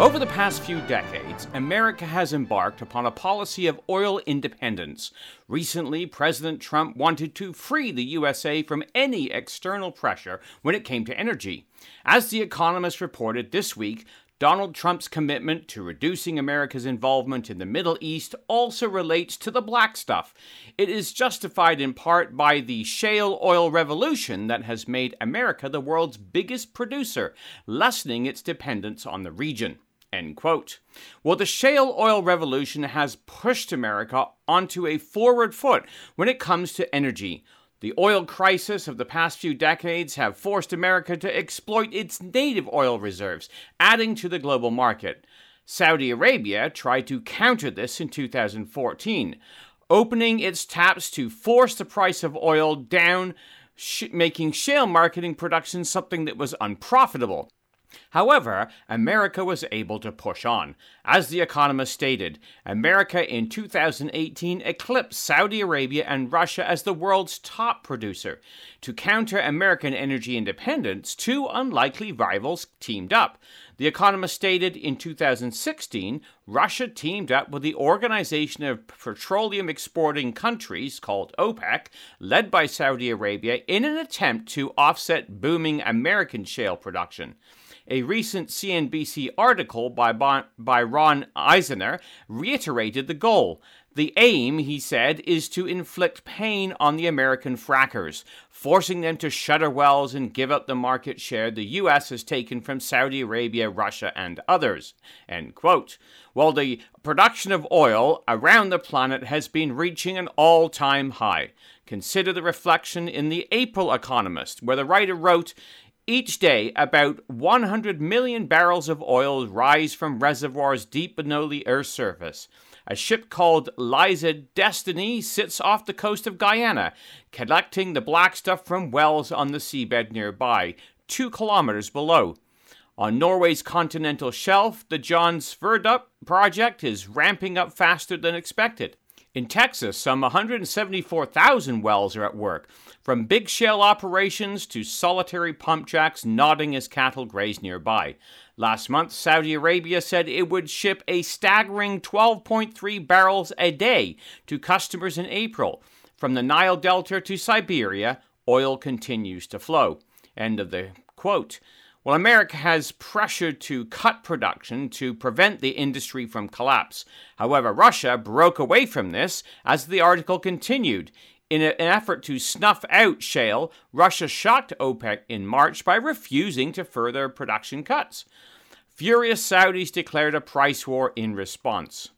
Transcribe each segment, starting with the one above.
Over the past few decades, America has embarked upon a policy of oil independence. Recently, President Trump wanted to free the USA from any external pressure when it came to energy. As The Economist reported this week, Donald Trump's commitment to reducing America's involvement in the Middle East also relates to the black stuff. It is justified in part by the shale oil revolution that has made America the world's biggest producer, lessening its dependence on the region. End quote. Well, the shale oil revolution has pushed America onto a forward foot when it comes to energy. The oil crisis of the past few decades have forced America to exploit its native oil reserves, adding to the global market. Saudi Arabia tried to counter this in 2014, opening its taps to force the price of oil down, sh- making shale marketing production something that was unprofitable. However, America was able to push on. As The Economist stated, America in 2018 eclipsed Saudi Arabia and Russia as the world's top producer. To counter American energy independence, two unlikely rivals teamed up. The Economist stated in 2016, Russia teamed up with the Organization of Petroleum Exporting Countries, called OPEC, led by Saudi Arabia, in an attempt to offset booming American shale production. A recent CNBC article by, bon- by Ron Insana reiterated the goal. The aim, he said, is to inflict pain on the American frackers, forcing them to shutter wells and give up the market share the U.S. has taken from Saudi Arabia, Russia, and others. End quote. While the production of oil around the planet has been reaching an all time high. Consider the reflection in the April Economist, where the writer wrote, each day, about 100 million barrels of oil rise from reservoirs deep below the Earth's surface. A ship called Liza Destiny sits off the coast of Guyana, collecting the black stuff from wells on the seabed nearby, two kilometers below. On Norway's continental shelf, the Johan Sverdrup project is ramping up faster than expected. In Texas, some 174,000 wells are at work, from big shale operations to solitary pump jacks nodding as cattle graze nearby. Last month, Saudi Arabia said it would ship a staggering 12.3 barrels a day to customers in April. From the Nile Delta to Siberia, oil continues to flow. End of the quote. Well, America has pressured to cut production to prevent the industry from collapse. However, Russia broke away from this as the article continued. In an effort to snuff out shale, Russia shocked OPEC in March by refusing to further production cuts. Furious Saudis declared a price war in response.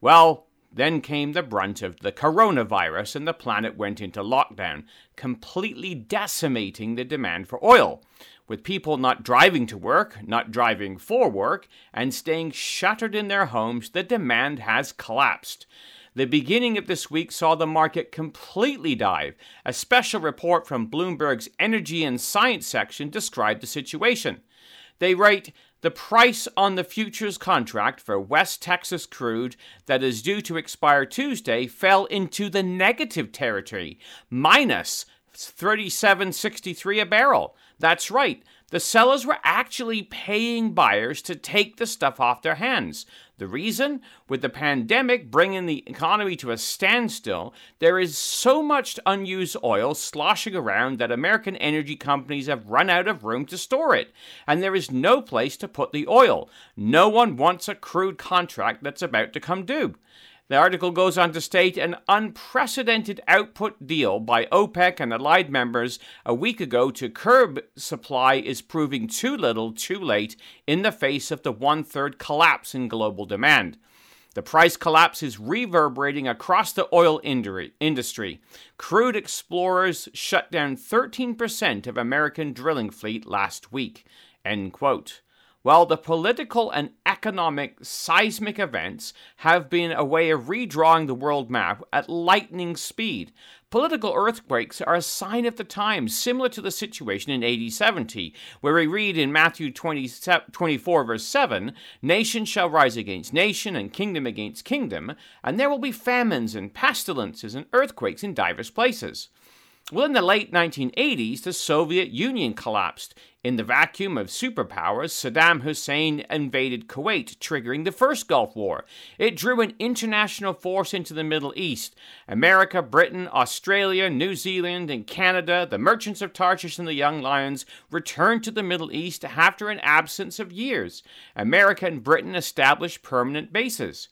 Well, then came the brunt of the coronavirus, and the planet went into lockdown, completely decimating the demand for oil. With people not driving to work, not driving for work, and staying shuttered in their homes, the demand has collapsed. The beginning of this week saw the market completely dive. A special report from Bloomberg's Energy and Science section described the situation. They write the price on the futures contract for West Texas crude that is due to expire Tuesday fell into the negative territory, minus 37.63 a barrel. That's right. The sellers were actually paying buyers to take the stuff off their hands. The reason? With the pandemic bringing the economy to a standstill, there is so much unused oil sloshing around that American energy companies have run out of room to store it, and there is no place to put the oil. No one wants a crude contract that's about to come due. The article goes on to state an unprecedented output deal by OPEC and allied members a week ago to curb supply is proving too little, too late in the face of the one third collapse in global demand. The price collapse is reverberating across the oil industry. Crude explorers shut down 13% of American drilling fleet last week. End quote. Well, the political and economic seismic events have been a way of redrawing the world map at lightning speed. Political earthquakes are a sign of the times, similar to the situation in AD 70, where we read in Matthew 20, 24, verse 7 Nation shall rise against nation, and kingdom against kingdom, and there will be famines and pestilences and earthquakes in divers places. Well, in the late 1980s, the Soviet Union collapsed. In the vacuum of superpowers, Saddam Hussein invaded Kuwait, triggering the First Gulf War. It drew an international force into the Middle East. America, Britain, Australia, New Zealand, and Canada, the merchants of Tarshish and the Young Lions, returned to the Middle East after an absence of years. America and Britain established permanent bases.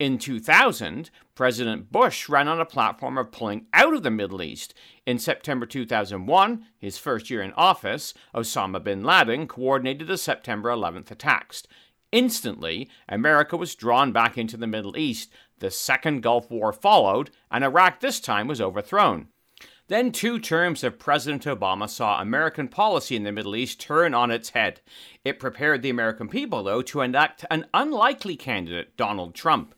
In 2000, President Bush ran on a platform of pulling out of the Middle East. In September 2001, his first year in office, Osama bin Laden coordinated the September 11th attacks. Instantly, America was drawn back into the Middle East. The Second Gulf War followed, and Iraq this time was overthrown. Then two terms of President Obama saw American policy in the Middle East turn on its head. It prepared the American people, though, to elect an unlikely candidate, Donald Trump.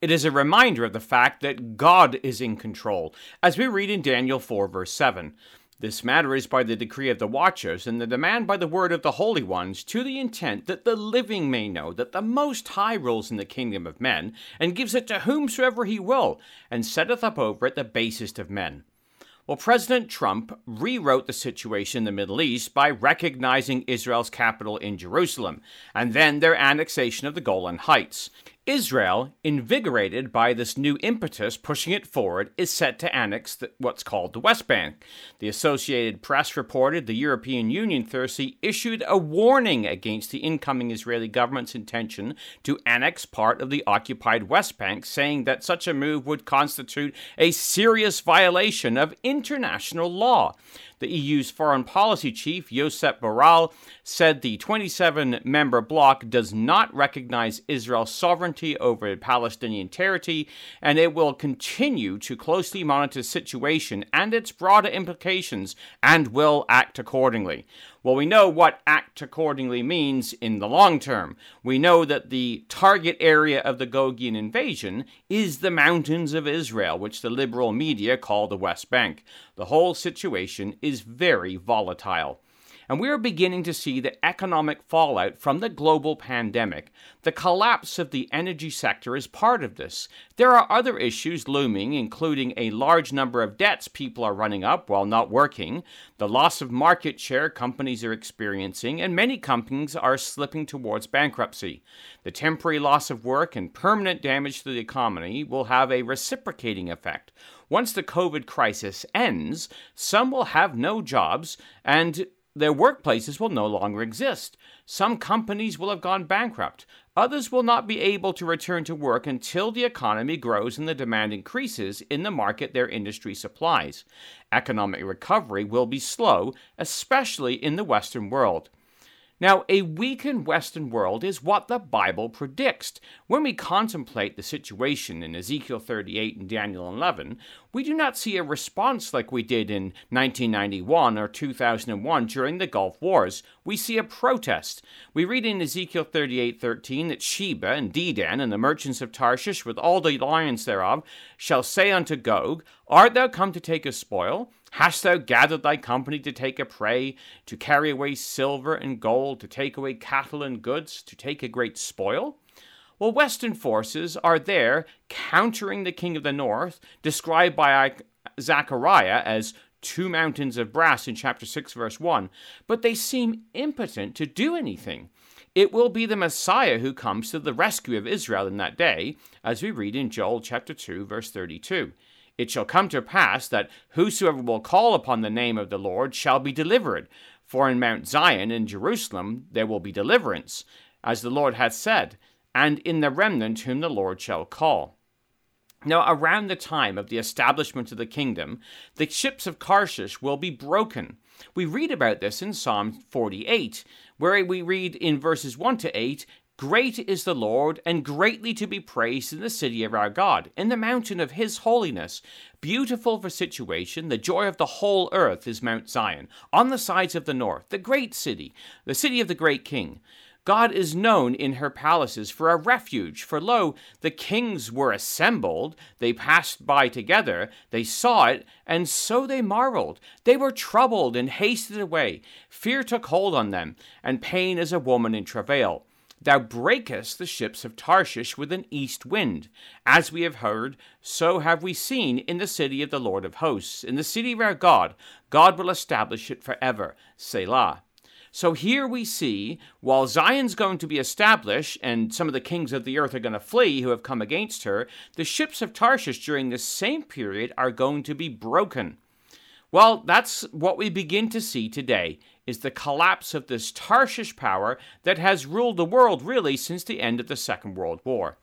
It is a reminder of the fact that God is in control, as we read in Daniel 4, verse 7. This matter is by the decree of the watchers, and the demand by the word of the holy ones, to the intent that the living may know that the Most High rules in the kingdom of men, and gives it to whomsoever he will, and setteth up over it the basest of men. Well, President Trump rewrote the situation in the Middle East by recognizing Israel's capital in Jerusalem, and then their annexation of the Golan Heights. Israel, invigorated by this new impetus pushing it forward, is set to annex the, what's called the West Bank. The Associated Press reported the European Union Thursday issued a warning against the incoming Israeli government's intention to annex part of the occupied West Bank, saying that such a move would constitute a serious violation of international law. The EU's foreign policy chief, Josep Borrell, said the 27 member bloc does not recognize Israel's sovereignty over Palestinian territory, and it will continue to closely monitor the situation and its broader implications and will act accordingly. Well, we know what act accordingly means in the long term. We know that the target area of the Gogian invasion is the mountains of Israel, which the liberal media call the West Bank. The whole situation is very volatile and we are beginning to see the economic fallout from the global pandemic. The collapse of the energy sector is part of this. There are other issues looming, including a large number of debts people are running up while not working, the loss of market share companies are experiencing, and many companies are slipping towards bankruptcy. The temporary loss of work and permanent damage to the economy will have a reciprocating effect. Once the COVID crisis ends, some will have no jobs, and their workplaces will no longer exist. Some companies will have gone bankrupt. Others will not be able to return to work until the economy grows and the demand increases in the market their industry supplies. Economic recovery will be slow, especially in the Western world. Now, a weakened Western world is what the Bible predicts. When we contemplate the situation in Ezekiel 38 and Daniel 11, we do not see a response like we did in 1991 or 2001 during the Gulf Wars. We see a protest. We read in Ezekiel 38:13 that Sheba and Dedan and the merchants of Tarshish with all the lions thereof shall say unto Gog, Art thou come to take a spoil? Hast thou gathered thy company to take a prey, to carry away silver and gold, to take away cattle and goods, to take a great spoil? Well, Western forces are there countering the king of the north, described by Zechariah as two mountains of brass in chapter 6, verse 1, but they seem impotent to do anything. It will be the Messiah who comes to the rescue of Israel in that day, as we read in Joel chapter 2, verse 32. It shall come to pass that whosoever will call upon the name of the Lord shall be delivered. For in Mount Zion and Jerusalem there will be deliverance, as the Lord hath said, and in the remnant whom the Lord shall call. Now, around the time of the establishment of the kingdom, the ships of Tarshish will be broken. We read about this in Psalm 48, where we read in verses 1 to 8 Great is the Lord, and greatly to be praised in the city of our God, in the mountain of his holiness. Beautiful for situation, the joy of the whole earth is Mount Zion, on the sides of the north, the great city, the city of the great king. God is known in her palaces for a refuge. For lo, the kings were assembled, they passed by together, they saw it, and so they marveled. They were troubled and hasted away. Fear took hold on them, and pain as a woman in travail. Thou breakest the ships of Tarshish with an east wind. As we have heard, so have we seen in the city of the Lord of hosts, in the city of our God. God will establish it forever. Selah. So here we see, while Zion's going to be established and some of the kings of the earth are going to flee who have come against her, the ships of Tarshish during this same period are going to be broken. Well, that's what we begin to see today is the collapse of this Tarshish power that has ruled the world really since the end of the Second World War.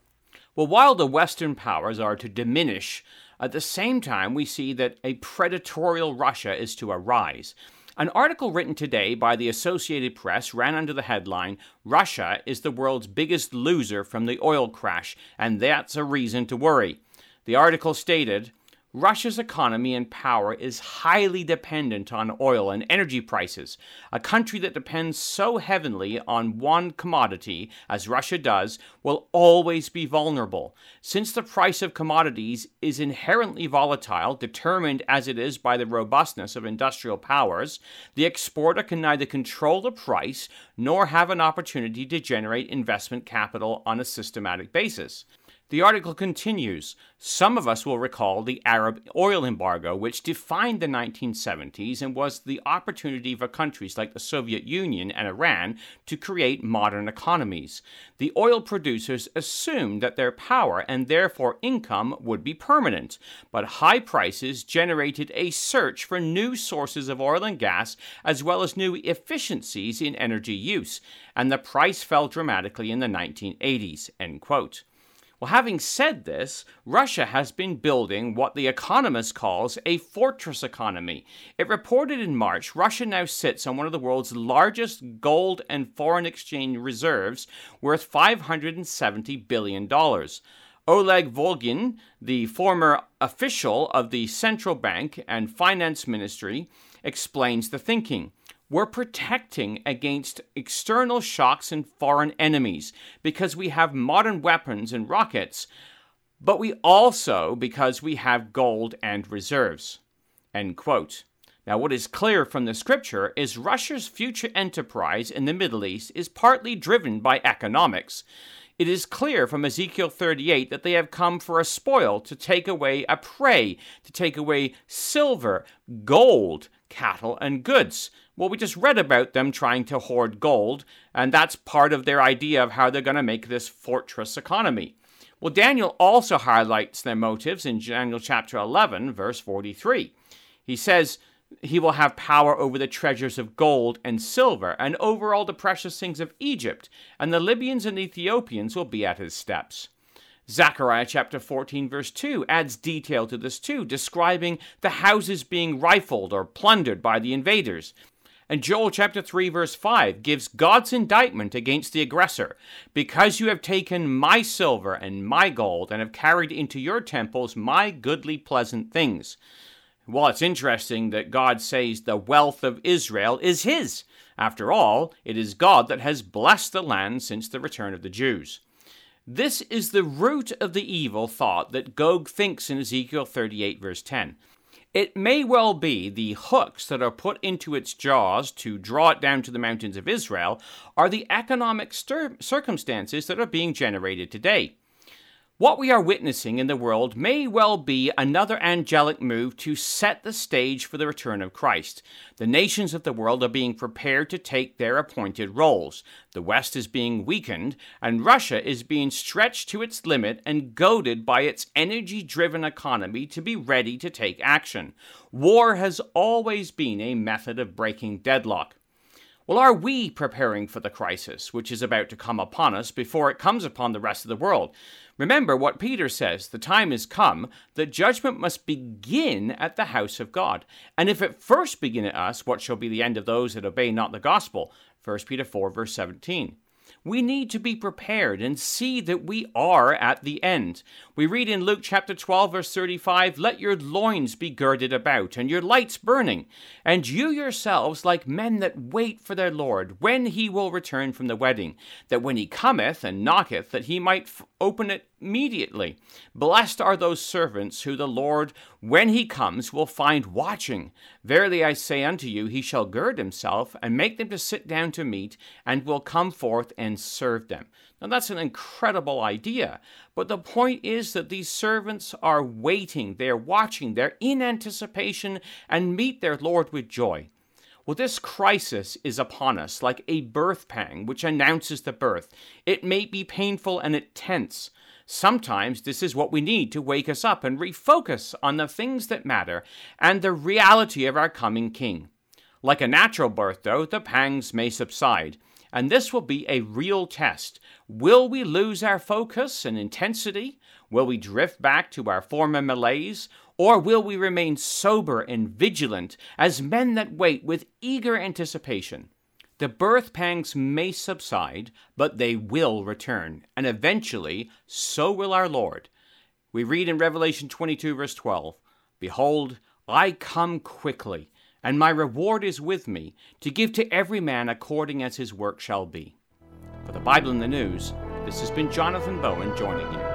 Well, while the Western powers are to diminish, at the same time we see that a predatorial Russia is to arise. An article written today by the Associated Press ran under the headline Russia is the world's biggest loser from the oil crash, and that's a reason to worry. The article stated Russia's economy and power is highly dependent on oil and energy prices. A country that depends so heavily on one commodity, as Russia does, will always be vulnerable. Since the price of commodities is inherently volatile, determined as it is by the robustness of industrial powers, the exporter can neither control the price nor have an opportunity to generate investment capital on a systematic basis. The article continues Some of us will recall the Arab oil embargo, which defined the 1970s and was the opportunity for countries like the Soviet Union and Iran to create modern economies. The oil producers assumed that their power and therefore income would be permanent, but high prices generated a search for new sources of oil and gas as well as new efficiencies in energy use, and the price fell dramatically in the 1980s. End quote. Well, having said this, Russia has been building what The Economist calls a fortress economy. It reported in March Russia now sits on one of the world's largest gold and foreign exchange reserves, worth $570 billion. Oleg Vyugin, the former official of the central bank and finance ministry, explains the thinking we're protecting against external shocks and foreign enemies because we have modern weapons and rockets, but we also because we have gold and reserves. End quote. Now, what is clear from the scripture is Russia's future enterprise in the Middle East is partly driven by economics. It is clear from Ezekiel 38 that they have come for a spoil, to take away a prey, to take away silver, gold, cattle, and goods. Well, we just read about them trying to hoard gold, and that's part of their idea of how they're going to make this fortress economy. Well, Daniel also highlights their motives in Daniel chapter 11, verse 43. He says, He will have power over the treasures of gold and silver, and over all the precious things of Egypt, and the Libyans and Ethiopians will be at his steps. Zechariah chapter 14, verse 2 adds detail to this too, describing the houses being rifled or plundered by the invaders. And Joel chapter 3 verse 5 gives God's indictment against the aggressor. Because you have taken my silver and my gold and have carried into your temples my goodly pleasant things. Well, it's interesting that God says the wealth of Israel is his. After all, it is God that has blessed the land since the return of the Jews. This is the root of the evil thought that Gog thinks in Ezekiel 38, verse 10. It may well be the hooks that are put into its jaws to draw it down to the mountains of Israel are the economic stir- circumstances that are being generated today. What we are witnessing in the world may well be another angelic move to set the stage for the return of Christ. The nations of the world are being prepared to take their appointed roles. The West is being weakened, and Russia is being stretched to its limit and goaded by its energy driven economy to be ready to take action. War has always been a method of breaking deadlock. Well, are we preparing for the crisis which is about to come upon us before it comes upon the rest of the world? Remember what Peter says the time is come that judgment must begin at the house of God. And if it first begin at us, what shall be the end of those that obey not the gospel? 1 Peter 4, verse 17. We need to be prepared and see that we are at the end. We read in Luke chapter 12, verse 35 Let your loins be girded about, and your lights burning, and you yourselves like men that wait for their Lord, when he will return from the wedding, that when he cometh and knocketh, that he might f- open it immediately. Blessed are those servants who the Lord, when he comes, will find watching. Verily I say unto you, he shall gird himself and make them to sit down to meat, and will come forth and serve them. Now that's an incredible idea, but the point is that these servants are waiting, they're watching, they're in anticipation, and meet their Lord with joy. Well, this crisis is upon us like a birth pang which announces the birth. It may be painful and intense. Sometimes this is what we need to wake us up and refocus on the things that matter and the reality of our coming King. Like a natural birth, though, the pangs may subside, and this will be a real test. Will we lose our focus and intensity? Will we drift back to our former malaise? Or will we remain sober and vigilant as men that wait with eager anticipation? The birth pangs may subside, but they will return, and eventually so will our Lord. We read in Revelation 22, verse 12 Behold, I come quickly, and my reward is with me, to give to every man according as his work shall be. For the Bible in the News, this has been Jonathan Bowen joining you.